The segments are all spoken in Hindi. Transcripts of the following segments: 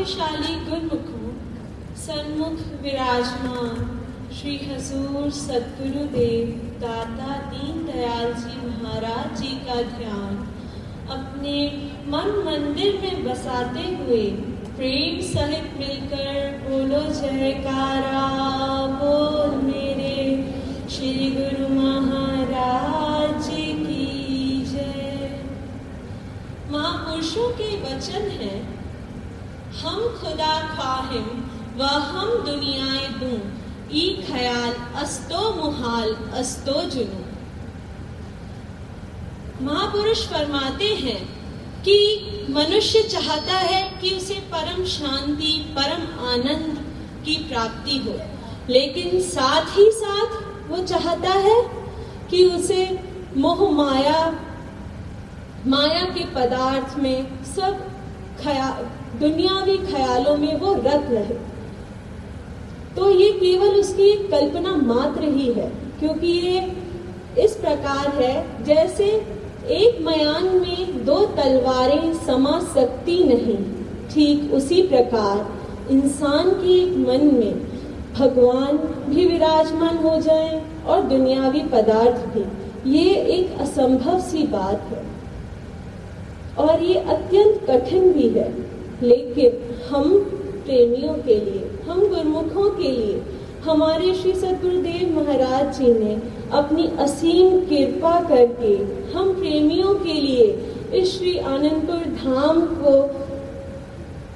भाग्यशाली गुरुमुखों सन्मुख विराजमान, श्री हजूर सदगुरुदेव, दाता दीन दयाल जी महाराज जी का ध्यान, अपने मन मंदिर में बसाते हुए प्रेम सहित मिलकर बोलो, जयकारा, बोल मेरे श्री गुरु महाराज की जय। महापुरुषों के वचन है हम खुदा ख्वाहिम व हम दुनियाए दूँ। ई ख्याल, अस्तो मुहाल, अस्तो जुनू महापुरुष फरमाते हैं कि मनुष्य चाहता है कि उसे परम शांति, परम आनंद की प्राप्ति हो। लेकिन साथ ही साथ वो चाहता है कि उसे मोह माया माया के पदार्थ में सब खया दुनियावी ख्यालों में वो रत रहे। तो ये केवल उसकी कल्पना मात्र ही है, क्योंकि ये इस प्रकार है जैसे एक मयान में दो तलवारें समा सकती नहीं। ठीक उसी प्रकार इंसान के मन में भगवान भी विराजमान हो जाए और दुनियावी पदार्थ भी। ये एक असंभव सी बात है। और ये अत्यंत कठिन भी है। लेकिन हम प्रेमियों के लिए, हम गुरमुखों के लिए, हमारे श्री सदगुरुदेव महाराज जी ने अपनी असीम कृपा करके हम प्रेमियों के लिए इस श्री आनंदपुर धाम को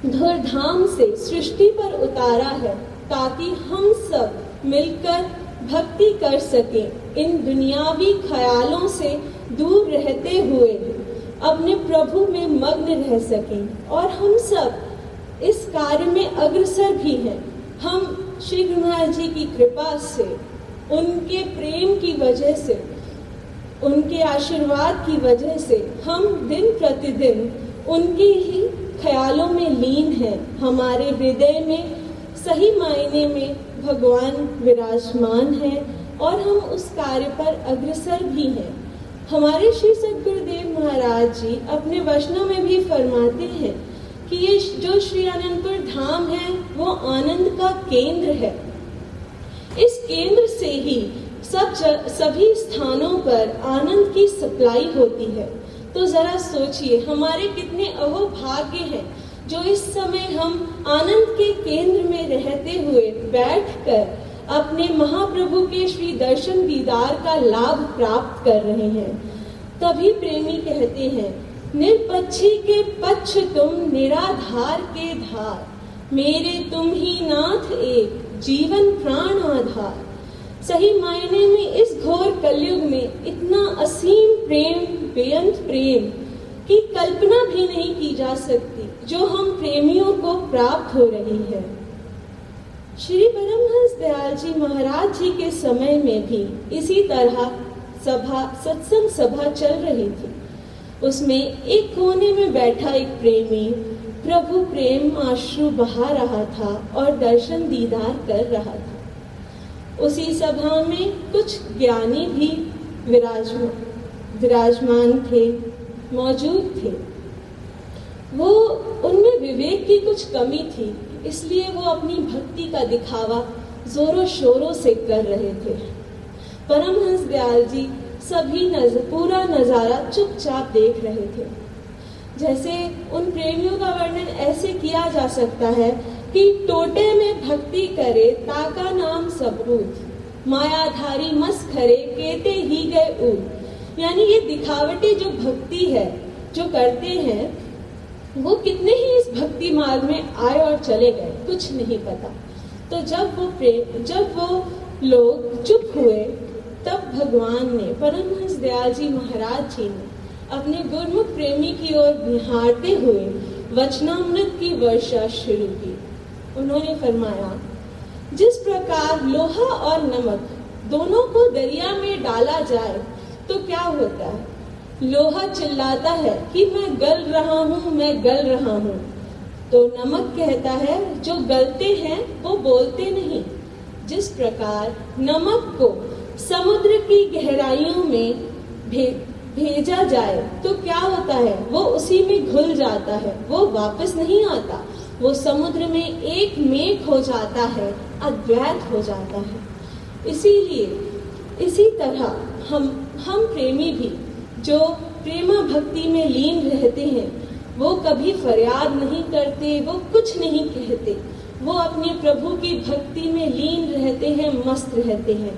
धूरधाम से सृष्टि पर उतारा है, ताकि हम सब मिलकर भक्ति कर सकें, इन दुनियावी ख्यालों से दूर रहते हुए। अपने प्रभु में मग्न रह सकें और हम सब इस कार्य में अग्रसर भी हैं। हम श्री गुरु महाराज जी की कृपा से, उनके प्रेम की वजह से, उनके आशीर्वाद की वजह से हम दिन प्रतिदिन उनके ही ख्यालों में लीन हैं। हमारे हृदय में, सही मायने में भगवान विराजमान है और हम उस कार्य पर अग्रसर भी हैं। हमारे श्री सदगुरुदेव महाराज जी अपने वचनों में भी फरमाते हैं कि ये जो श्री आनंदपुर धाम है, वो आनंद का केंद्र है। इस केंद्र से ही सब सभी स्थानों पर आनंद की सप्लाई होती है। तो जरा सोचिए, हमारे कितने अहोभाग्य हैं जो इस समय हम आनंद के केंद्र में रहते हुए बैठकर अपने महाप्रभु के श्री दर्शन दीदार का लाभ प्राप्त कर रहे हैं। तभी प्रेमी कहते हैं, निरपक्षी के पक्ष तुम निराधार के धार। मेरे तुम ही नाथ एक, जीवन प्राण आधार। सही मायने में इस घोर कलयुग में इतना असीम प्रेम, बेअंत प्रेम की कल्पना भी नहीं की जा सकती, जो हम प्रेमियों को प्राप्त हो रही है। श्री परमहंस दयाल जी महाराज जी के समय में भी इसी तरह सभा, सत्संग सभा चल रही थी। उसमें एक कोने में बैठा एक प्रेमी प्रभु प्रेम आश्रु बहा रहा था और दर्शन दीदार कर रहा था। उसी सभा में कुछ ज्ञानी भी विराजमान विराजमान थे, मौजूद थे। वो उनमें विवेक की कुछ कमी थी, इसलिए वो अपनी भक्ति का दिखावा जोरों शोरों से कर रहे थे। परमहंस दयाल जी सभी नज़र पूरा नज़ारा चुपचाप देख रहे थे। जैसे उन प्रेमियों का वर्णन ऐसे किया जा सकता है कि टोटे में भक्ति करे ताका नाम सबूत मायाधारी मस खरे केते ही गए ऊर यानी ये दिखावटी जो भक्ति है, जो करते हैं वो कितने ही इस भक्ति मार्ग में आए और चले गए, कुछ नहीं पता। तो जब वो प्रेम जब वो लोग चुप हुए, तब भगवान ने परमहंस दयाल जी महाराज जी ने अपने गुरमुख प्रेमी की ओर निहारते हुए वचनामृत की वर्षा शुरू की। उन्होंने फरमाया, जिस प्रकार लोहा और नमक दोनों को दरिया में डाला जाए तो क्या होता? है लोहा चिल्लाता है कि मैं गल रहा हूँ मैं गल रहा हूँ। तो नमक कहता है जो गलते हैं वो बोलते नहीं। जिस प्रकार नमक को समुद्र की गहराइयों में भे, भेजा जाए तो क्या होता है? वो उसी में घुल जाता है वो वापस नहीं आता। वो समुद्र में एक मेघ हो जाता है अद्वैत हो जाता है। इसीलिए इसी तरह हम हम प्रेमी भी जो प्रेमा भक्ति में लीन रहते हैं, वो कभी फरियाद नहीं करते, वो कुछ नहीं कहते। वो अपने प्रभु की भक्ति में लीन रहते हैं, मस्त रहते हैं।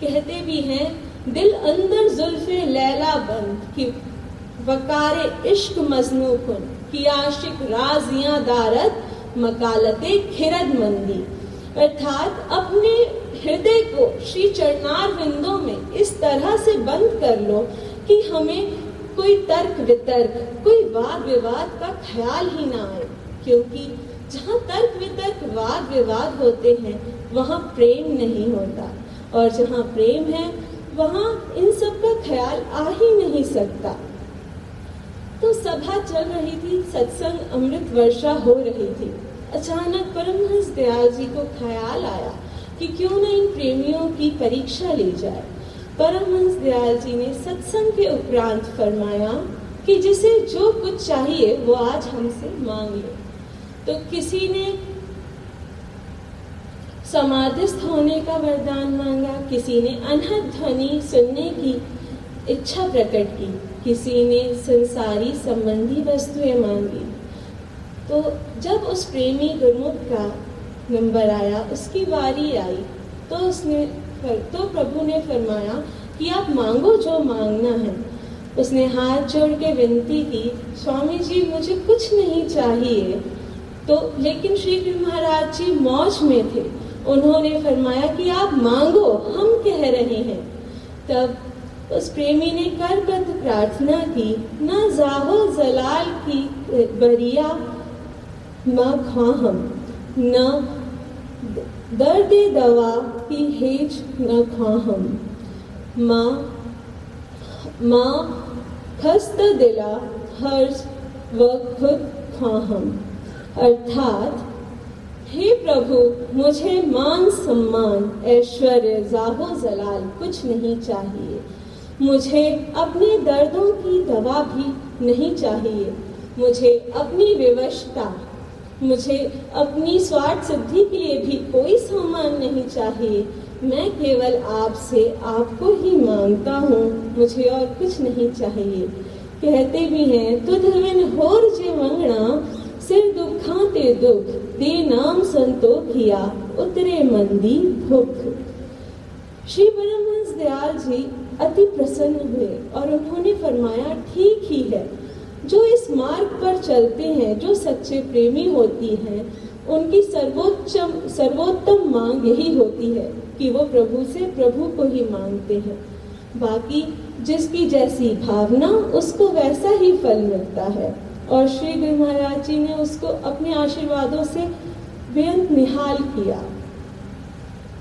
कहते भी हैं, दिल अंदर जुल्फे लैला बंद कि वकारे इश्क मजनू कुन, कि आशिक राजियाँ दारत मकालते खिरद मंदी। अर्थात अपने हृदय को श्री चरणार विंदों में इस तरह से बंद कर लो कि हमें कोई तर्क वितर्क, कोई वाद विवाद का ख्याल ही ना आए। क्योंकि जहाँ तर्क वितर्क, वाद विवाद होते हैं, वहाँ प्रेम नहीं होता। और जहाँ प्रेम है, वहाँ इन सब का ख्याल आ ही नहीं सकता। तो सभा चल रही थी, सत्संग अमृत वर्षा हो रही थी। अचानक परमहंस दयाल जी को ख्याल आया कि क्यों न इन प्रेमियों की परीक्षा ली जाए। परमहंस दयाल जी ने सत्संग के उपरांत फरमाया कि जिसे जो कुछ चाहिए, वो आज हमसे मांग ले। तो किसी ने समाधिस्थ होने का वरदान मांगा, किसी ने अनहद ध्वनि सुनने की इच्छा प्रकट की, किसी ने संसारी संबंधी वस्तुएँ मांगी। तो जब उस प्रेमी गुरुमुख का नंबर आया, उसकी वारी आई तो उसने तो प्रभु ने फरमाया कि आप मांगो जो मांगना है। उसने हाथ जोड़ के विनती की, स्वामी जी, मुझे कुछ नहीं चाहिए। तो लेकिन श्री गुरु महाराज जी मौज में थे। उन्होंने फरमाया कि आप मांगो, हम कह रहे हैं। तब उस प्रेमी ने करबद्ध प्रार्थना की, न जाहो जलाल की बरिया, न खाहम न दर्द दवा की हेज न खाहम। माँ माँ खस्त दिला हर्ष व खुद खाहम। अर्थात, हे प्रभु, मुझे मान सम्मान, ऐश्वर्य जाहो जलाल कुछ नहीं चाहिए। मुझे अपने दर्दों की दवा भी नहीं चाहिए। मुझे अपनी विवशता मुझे अपनी स्वार्थ सिद्धि के लिए भी कोई सम्मान नहीं चाहिए। मैं केवल आपसे आपको ही माँगता हूँ, मुझे और कुछ नहीं चाहिए। कहते भी हैं तुध होर जे मंगना सिर दुखा ते दुख, दे नाम संतोखिया उतरे मंदी भुख। श्री परमहंस दयाल जी अति प्रसन्न हुए और उन्होंने फरमाया, ठीक ही है। जो इस मार्ग पर चलते हैं, जो सच्चे प्रेमी होती हैं, उनकी सर्वोच्चम, सर्वोत्तम मांग यही होती है कि वो प्रभु से प्रभु को ही मांगते हैं। बाकी जिसकी जैसी भावना, उसको वैसा ही फल मिलता है। और श्री गुरु महाराज जी ने उसको अपने आशीर्वादों से बेअंत निहाल किया।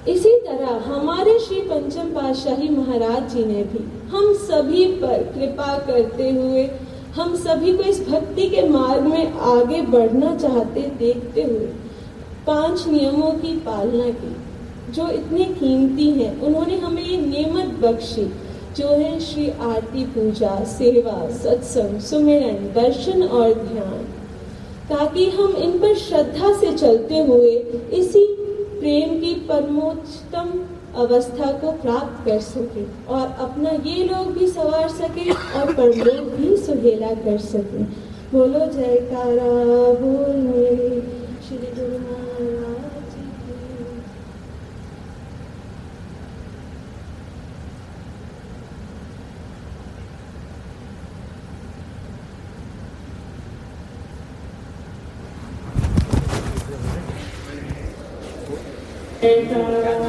इसी तरह हमारे श्री पंचम पातशाही महाराज जी ने भी हम सभी पर कृपा करते हुए हम सभी को इस भक्ति के मार्ग में आगे बढ़ना चाहते देखते हुए पाँच नियमों की पालना की, जो इतने कीमती हैं। उन्होंने हमें ये नियमत बख्शी, जो है श्री आरती पूजा, सेवा, सत्संग, सुमिरन, दर्शन और ध्यान, ताकि हम इन पर श्रद्धा से चलते हुए इसी प्रेम की परमोच्चतम अवस्था को प्राप्त कर सके और अपना ये लोग भी सवार सके और परलोक भी सुहेला कर सके बोलो, जयकारा, बोल मेरे श्री गुरु महाराज Amen.